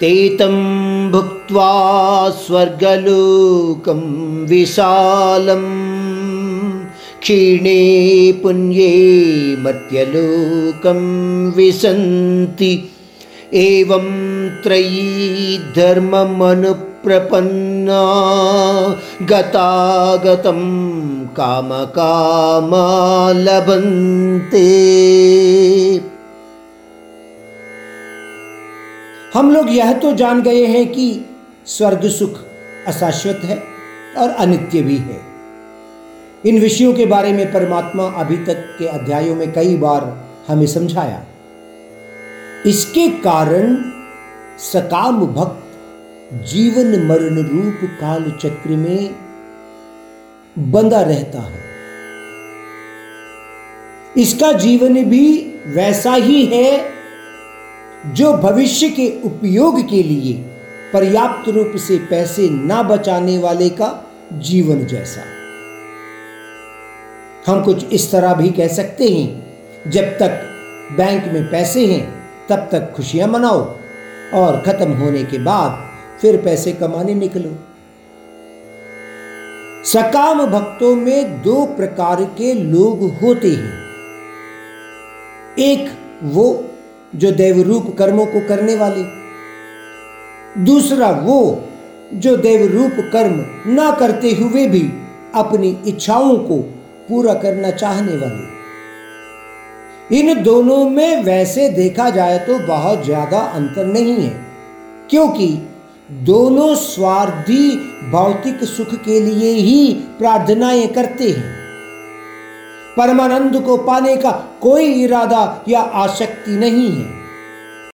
ते भुक्त्वा स्वर्गलोकं विशालं क्षीणे पुण्ये मर्त्यलोकं विशन्ति एवं त्रयी धर्ममनुप्रपन्ना गतागतं कामकामा लभन्ते हम लोग यह तो जान गए हैं कि स्वर्ग सुख अशाश्वत है और अनित्य भी है। इन विषयों के बारे में परमात्मा अभी तक के अध्यायों में कई बार हमें समझाया। इसके कारण सकाम भक्त जीवन मरण रूप काल चक्र में बंधा रहता है। इसका जीवन भी वैसा ही है जो भविष्य के उपयोग के लिए पर्याप्त रूप से पैसे ना बचाने वाले का जीवन जैसा। हम कुछ इस तरह भी कह सकते हैं, जब तक बैंक में पैसे हैं, तब तक खुशियाँ मनाओ और खत्म होने के बाद फिर पैसे कमाने निकलो। सकाम भक्तों में दो प्रकार के लोग होते हैं। एक वो जो देवरूप कर्मों को करने वाले। दूसरा वो जो देवरूप कर्म ना करते हुए भी अपनी इच्छाओं को पूरा करना चाहने वाले। इन दोनों में वैसे देखा जाए तो बहुत ज़्यादा अंतर नहीं है, क्योंकि दोनों स्वार्थी भौतिक सुख के लिए ही प्रार्थनाएँ करते हैं। परमानंद को पाने का कोई इरादा या आसक्ति नहीं है।